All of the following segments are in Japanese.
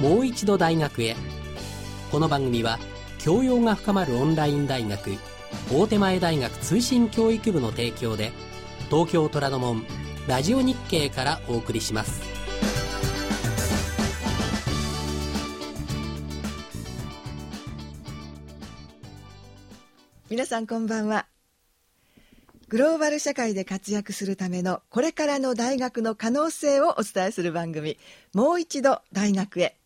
もう一度大学へ。この番組は教養が深まるオンライン大学大手前大学通信教育部の提供で東京虎ノ門ラジオ日経からお送りします。皆さんこんばんは。グローバル社会で活躍するためのこれからの大学の可能性をお伝えする番組もう一度大学へ。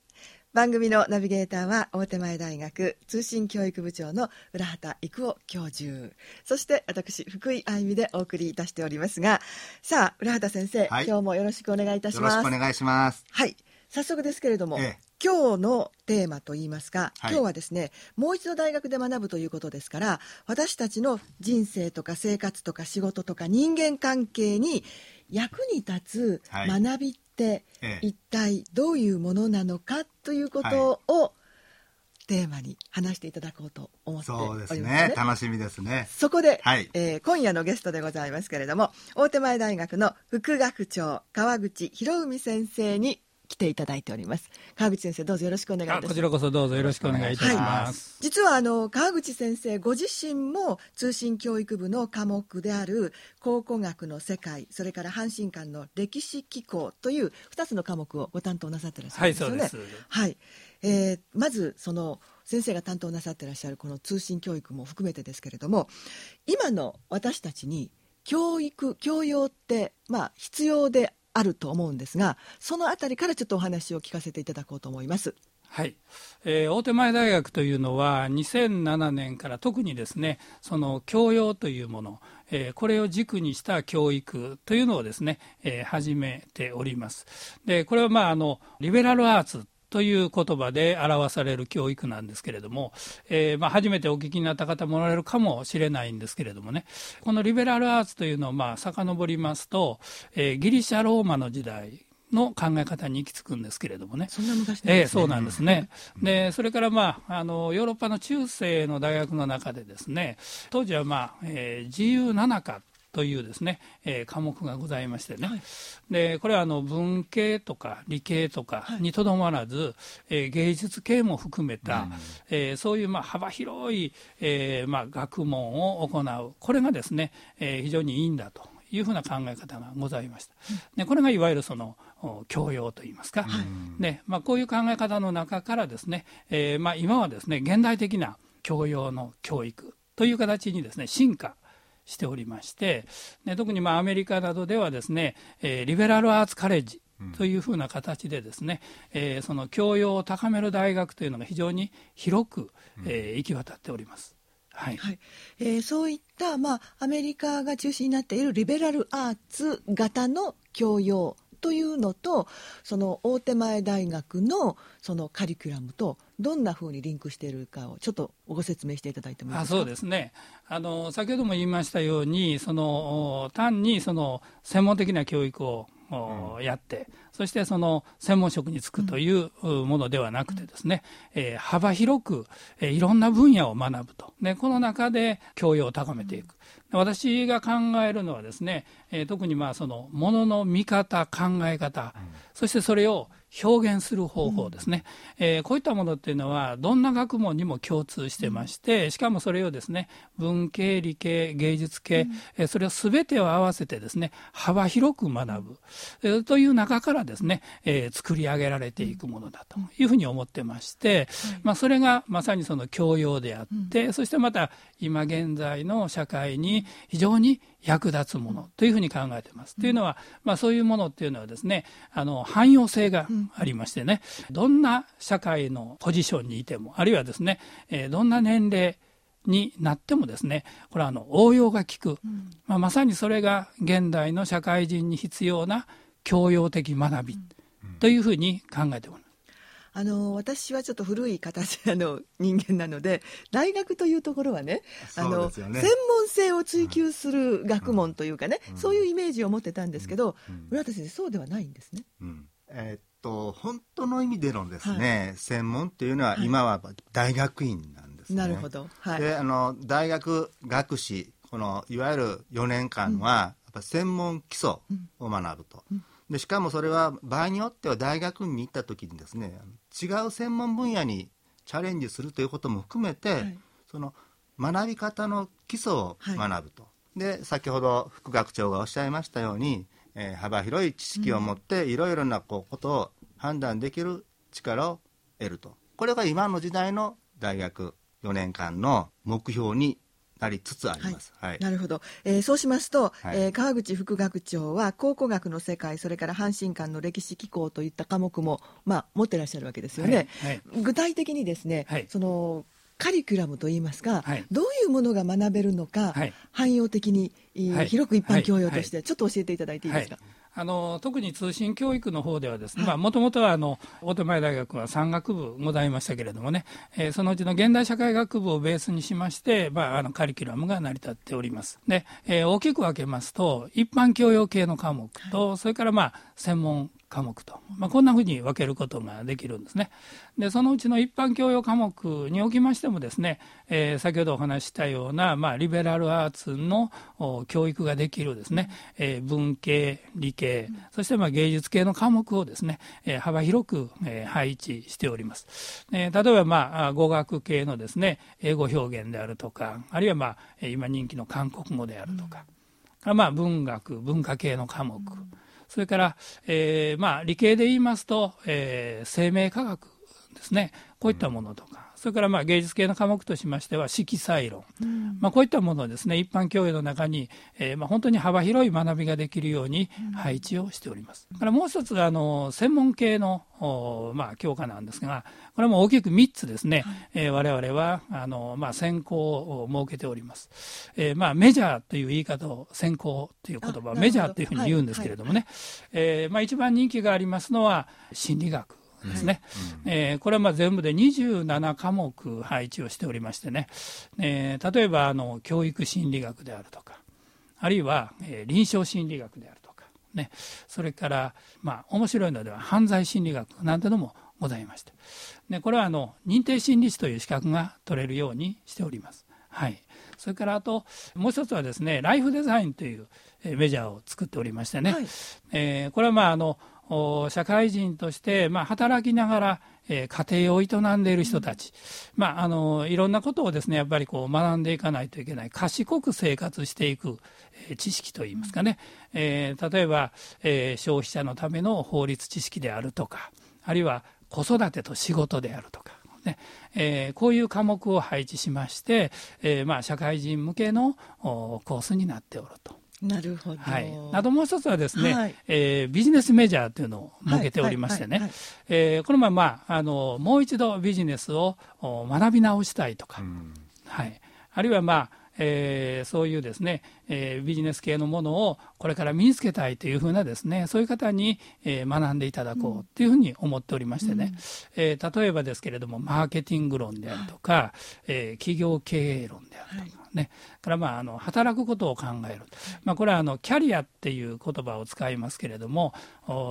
番組のナビゲーターは大手前大学通信教育部長の浦畑育夫教授。そして私福井愛美でお送りいたしておりますがさあ浦畑先生、はい、今日もよろしくお願いいたします。よろしくお願いします。はい。早速ですけれども、ええ、今日のテーマといいますか、はい、今日はですねもう一度大学で学ぶということですから私たちの人生とか生活とか仕事とか人間関係に役に立つ学びって、はい、一体どういうものなのかということを、はい。テーマに話していただこうと思っております、ね、そうですね。楽しみですね。そこで、はい、えー、今夜のゲストでございますけれども大手前大学の副学長川口博文先生に来ていただいております。川口先生どうぞよろしくお願いいたします。こちらこそどうぞよろしくお願いいたします、はい、実はあの川口先生ご自身も通信教育部の科目である考古学の世界それから阪神間の歴史機構という2つの科目をご担当なさってらっしゃるんですよね。はい、はい。えー、まずその先生が担当なさってらっしゃるこの通信教育も含めてですけれども今の私たちに教育教養ってまあ必要であると思うんですがそのあたりからちょっとお話を聞かせていただこうと思います。はい、えー、大手前大学というのは2007年から特にですねその教養というもの、えー、これを軸にした教育というのをですね、えー、始めておりますでこれはまああのリベラルアーツという言葉で表される教育なんですけれども、えーまあ、初めてお聞きになった方もおられるかもしれないんですけれどもねこのリベラルアーツというのをまあ遡りますと、えー、ギリシャ・ローマの時代の考え方に行き着くんですけれどもね。そんな昔ね、えー、そうなんですね。で、それからまあ、あの、ヨーロッパの中世の大学の中でですね、当時はまあ、えー、自由七科というですね、えー、科目がございましてね、はい、でこれはあの文系とか理系とかにとどまらず、はい、えー、芸術系も含めた、うん、えー、そういうまあ幅広い、えーまあ、学問を行う。これがですね、えー、非常にいいんだというふうな考え方がございました。でこれがいわゆるその教養といいますか、はい、でまあ、こういう考え方の中からですね、えーまあ、今はですね現代的な教養の教育という形にですね進化しておりまして、ね、特にまあアメリカなどではですね、えー、リベラルアーツカレッジというふうな形でですね、うん、えー、その教養を高める大学というのが非常に広く、えー、行き渡っております。はい、はい、えー、そういった、まあ、アメリカが中心になっているリベラルアーツ型の教養というのとその大手前大学のそのカリキュラムとどんなふうにリンクしているかをちょっとご説明していただいてもいいですか？そうですね。あの先ほども言いましたようにその単にその専門的な教育をやって、そしてその専門職に就くというものではなくてですね、えー、幅広く、えー、いろんな分野を学ぶと、でこの中で教養を高めていく、私が考えるのはですね、えー、特にまあそのものの見方考え方、そしてそれを表現する方法ですね、うん、えー、こういったものっていうのはどんな学問にも共通してまして、しかもそれをですね文系理系芸術系、うん、えー、それを全てを合わせてですね幅広く学ぶ、えー、という中からですね、えー、作り上げられていくものだというふうに思ってまして、うん、まあ、それがまさにその教養であって、そしてまた今現在の社会に非常に役立つものというふうに考えてます。というのは、まあ、そういうものっていうのはですねあの汎用性がありましてね、どんな社会のポジションにいてもあるいはですね、えー、どんな年齢になってもですねこれはあの応用が効く、まあ、まさにそれが現代の社会人に必要な教養的学びというふうに考えております。あの私はちょっと古い形 の人間なので大学というところはねあの、ね、専門性を追求する学問というかね、うん、そういうイメージを持ってたんですけど、うん、村田先生そうではないんですね。うん、えー、っと本当の意味でのですね、はい、専門っていうのは今は大学院なんですね。なるほど。はい、であの大学学士このいわゆる4年間は、やっぱ専門基礎を学ぶと。でしかもそれは場合によっては大学に行った時にですね違う専門分野にチャレンジするということも含めて、はい、その学び方の基礎を学ぶと、はい、で先ほど副学長がおっしゃいましたように、えー、幅広い知識を持っていろいろなこうことを判断できる力を得ると。これが今の時代の大学4年間の目標になりつつあります。はい、なるほど、えー、そうしますと、はい、えー、川口副学長は考古学の世界それから阪神間の歴史機構といった科目も、まあ、持ってらっしゃるわけですよね。はい、具体的にですね、そのカリキュラムといいますか、どういうものが学べるのか、汎用的に、広く一般教養として、ちょっと教えていただいていいですか？あの特に通信教育の方ではですね、もともとはあの大手前大学は山学部ございましたけれどもね、えー、そのうちの現代社会学部をベースにしまして、まあ、あのカリキュラムが成り立っております。で、えー、大きく分けますと、一般教養系の科目と、それからまあ専門科目と、まあ、こんなふうに分けることができるんですね。でそのうちの一般教養科目におきましてもですね、えー、先ほどお話したような、まあ、リベラルアーツの教育ができるですね、えー、文系理系そしてまあ芸術系の科目をですね、えー、幅広く、えー、配置しております。えー、例えば、まあ、語学系のですね英語表現であるとかあるいは、まあ、今人気の韓国語であるとか、うん、まあ、文学文化系の科目、うんそれから、えーまあ、理系で言いますと、えー、生命科学ですね。こういったものとか、それからまあ芸術系の科目としましては色彩論、うん、まあ、こういったものをですね一般教養の中に、えー、まあ本当に幅広い学びができるように配置をしております。うん、からもう一つあの専門系のまあ、教科なんですがこれも大きく3つですね、はい。えー、我々はあの、まあ、専攻を設けております、えーまあ、メジャーという言い方を専攻という言葉メジャーというふうに言うんですけれどもね、はい。はい、えー、まあ、一番人気がありますのは心理学ですね、うん、えー、これはまあ全部で27科目配置をしておりましてね、えー、例えばあの教育心理学であるとかあるいは、えー、臨床心理学であるとか、ね、それから、まあ、面白いのでは犯罪心理学なんてのもございまして。でこれはあの認定心理師という資格が取れるようにしております。はい、それからあともう一つはですねライフデザインというメジャーを作っておりましてね、はい、えー、これはまああの社会人として、まあ、働きながら、えー、家庭を営んでいる人たち、まあ、あのいろんなことをですねやっぱりこう学んでいかないといけない賢く生活していく、えー、知識といいますかね、えー、例えば、え、消費者のための法律知識であるとかあるいは子育てと仕事であるとか。ねえ、こういう科目を配置しまして、えまあ、社会人向けのコースになっておると。なるほど。はい。あともう一つはですね、はい、えー、ビジネスメジャーというのを設けておりましてね、はえこのまま、あの、もう一度ビジネスを学び直したいとか、はい。あるいはまあ、えー、そういうですね、えー、ビジネス系のものをこれから身につけたいというふうなですねそういう方に、えー、学んでいただこうというふうに思っておりましてね、うん、えー、例えばですけれどもマーケティング論であるとか、はい、えー、企業経営論であるとか、はい、ね。からまああの働くことを考える、まあ、これはあのキャリアっていう言葉を使いますけれども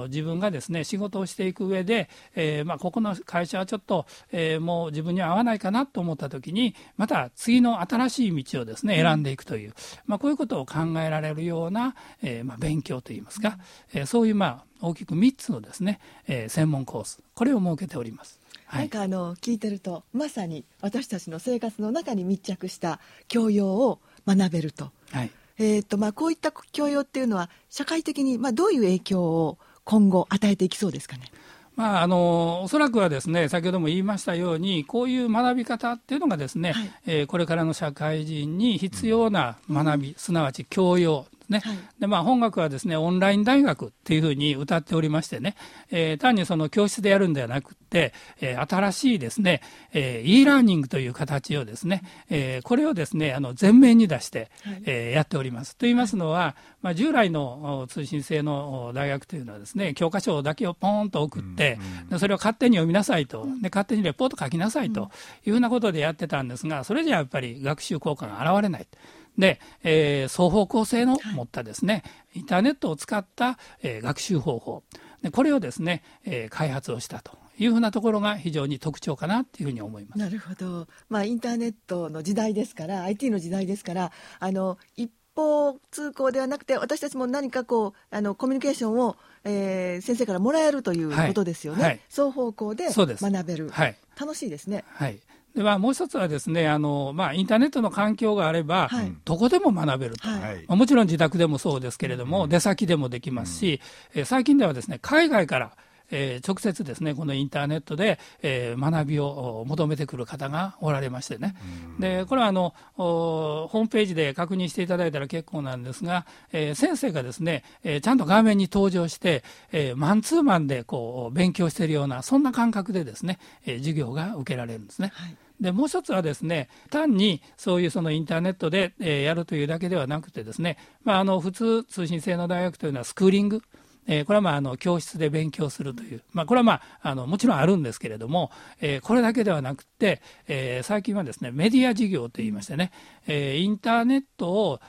自分がですね仕事をしていく上で、えーまあ、ここの会社はちょっと、えー、もう自分には合わないかなと思った時にまた次の新しい道をですね選んでいくという、まあ、こういうことを考えられるような、えーまあ、勉強といいますか、えー、そういうまあ大きく3つのですね、えー、専門コースこれを設けております。はい、なんかあの聞いてるとまさに私たちの生活の中に密着した教養を学べると,、はい。えーとまあ、こういった教養っていうのは社会的に、まあ、どういう影響を今後与えていきそうですかね？まあ、あのおそらくはですね先ほども言いましたようにこういう学び方っていうのがですね、はい、えー、これからの社会人に必要な学び、うん、すなわち教養ね、はい、でまあ、本学はですねオンライン大学っていうふうに歌っておりましてね、えー、単にその教室でやるんではなくて、えー、新しいですね、えー、e ラーニングという形をですね、えー、これをですねあの前面に出して、はい、えー、やっております。と言いますのは、まあ、従来の通信制の大学というのはですね教科書だけをポーンと送って、うん、それを勝手に読みなさいと、で勝手にレポート書きなさいというふうなことでやってたんですがそれじゃやっぱり学習効果が現れない。で、えー、双方向性の持ったですね、インターネットを使った、えー、学習方法。でこれをですね、えー、開発をしたというふうなところが非常に特徴かなというふうに思います。なるほど、まあ、インターネットの時代ですから IT の時代ですからあの一方通行ではなくて私たちも何かこうあのコミュニケーションを、えー、先生からもらえるということですよね、はい。はい、双方向で学べる、はい、楽しいですね。はいではもう一つはですねあの、まあ、インターネットの環境があれば、はい、どこでも学べると、はい、もちろん自宅でもそうですけれども、うん、出先でもできますし、うん、え最近ではですね海外からえー、直接ですねこのインターネットで、えー、学びを求めてくる方がおられましてね、でこれはあのホームページで確認していただいたら結構なんですが、えー、先生がですね、えー、ちゃんと画面に登場して、えー、マンツーマンでこう勉強しているようなそんな感覚でですね、えー、授業が受けられるんですね。はいでもう一つはですね単にそういうそのインターネットで、えー、やるというだけではなくてですね、まあ、あの普通通信制の大学というのはスクーリング。えー、これはまああの教室で勉強するという、まあ、これはまああのもちろんあるんですけれども、えー、これだけではなくて、えー、最近はですねメディア事業といいましてね、えー、インターネットを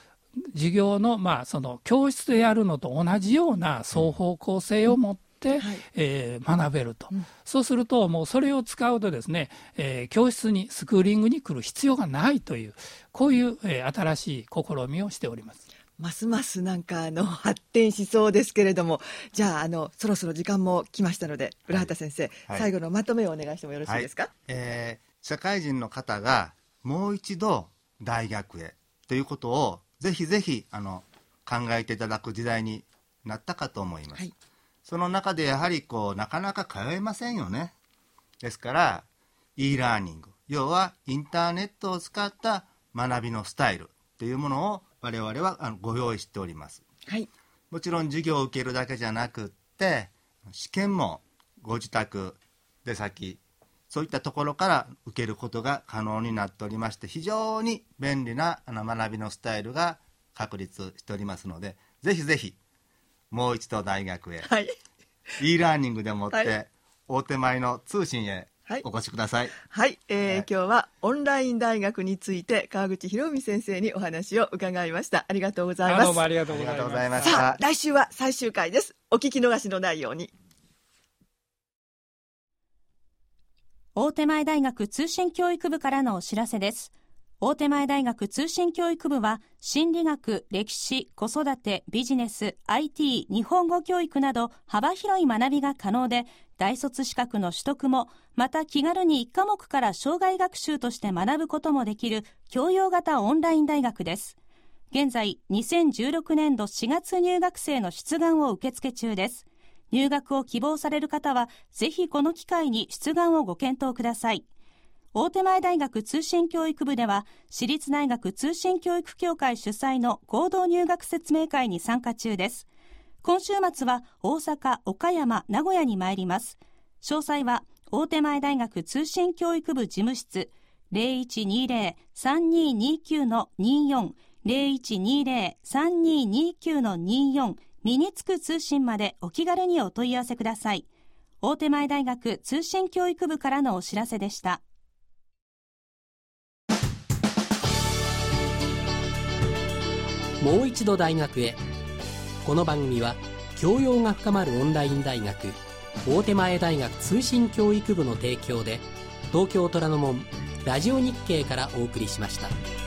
授業の,、まあその教室でやるのと同じような双方向性を持って、はい、えー、学べると、うん、そうするともうそれを使うとですね、えー、教室にスクーリングに来る必要がないというこういう、えー、新しい試みをしております。ますますなんかあの発展しそうですけれどもじゃああのそろそろ時間も来ましたので浦畑先生、はい、最後のまとめをお願いしてもよろしいですか、はい、えー、社会人の方がもう一度大学へということをぜひぜひあの考えていただく時代になったかと思います、はい、その中でやはりこうなかなか通えませんよね。ですから e ラーニング要はインターネットを使った学びのスタイルというものを我々はあのご用意しております、はい、もちろん授業を受けるだけじゃなくって試験もご自宅出先そういったところから受けることが可能になっておりまして非常に便利なあの学びのスタイルが確立しておりますのでぜひぜひもう一度大学へ、はい、e ラーニングでもって、はい、大手前の通信へはい、お越しください。はい、えー、はい、今日はオンライン大学について川口博美先生にお話を伺いました。ありがとうございます。どうもありがとうございました。さあ、来週は最終回です。お聞き逃しのないように。大手前大学通信教育部からのお知らせです。大手前大学通信教育部は心理学、歴史、子育て、ビジネス、IT、日本語教育など幅広い学びが可能で大卒資格の取得もまた気軽に1科目から障害学習として学ぶこともできる教養型オンライン大学です。現在2016年度4月入学生の出願を受付中です。入学を希望される方はぜひこの機会に出願をご検討ください。大手前大学通信教育部では私立大学通信教育協会主催の合同入学説明会に参加中です。今週末は大阪、岡山、名古屋に参ります。詳細は大手前大学通信教育部事務室0120-3229-24 0120-3229-24身につく通信までお気軽にお問い合わせください。大手前大学通信教育部からのお知らせでした。もう一度大学へこの番組は教養が深まるオンライン大学大手前大学通信教育部の提供で東京虎ノ門ラジオ日経からお送りしました。